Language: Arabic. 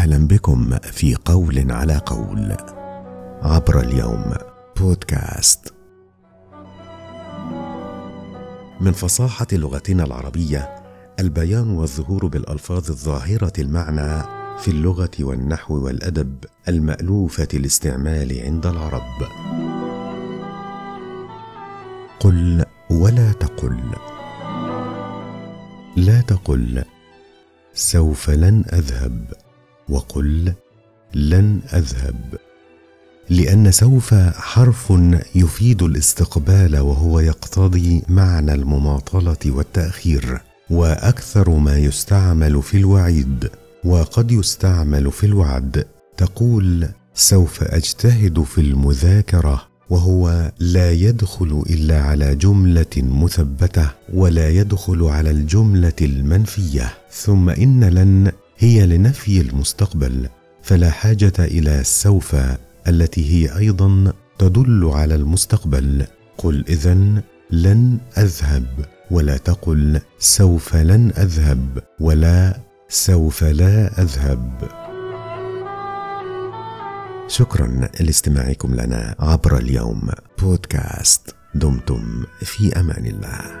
أهلا بكم في قول على قول عبر اليوم بودكاست. من فصاحة لغتنا العربية البيان والظهور بالألفاظ الظاهرة المعنى في اللغة والنحو والأدب المألوفة الاستعمال عند العرب. قل ولا تقل. لا تقل. سوف لن أذهب. وقل لن أذهب لأن سوف حرف يفيد الاستقبال وهو يقتضي معنى المماطلة والتأخير وأكثر ما يستعمل في الوعيد وقد يستعمل في الوعد. تقول سوف أجتهد في المذاكرة وهو لا يدخل إلا على جملة مثبتة ولا يدخل على الجملة المنفية ثم إن لن هي لنفي المستقبل فلا حاجة إلى سوف التي هي أيضا تدل على المستقبل. قل إذن لن أذهب ولا تقل سوف لن أذهب ولا سوف لا أذهب. شكرا لاستماعكم لنا عبر اليوم. بودكاست دمتم في أمان الله.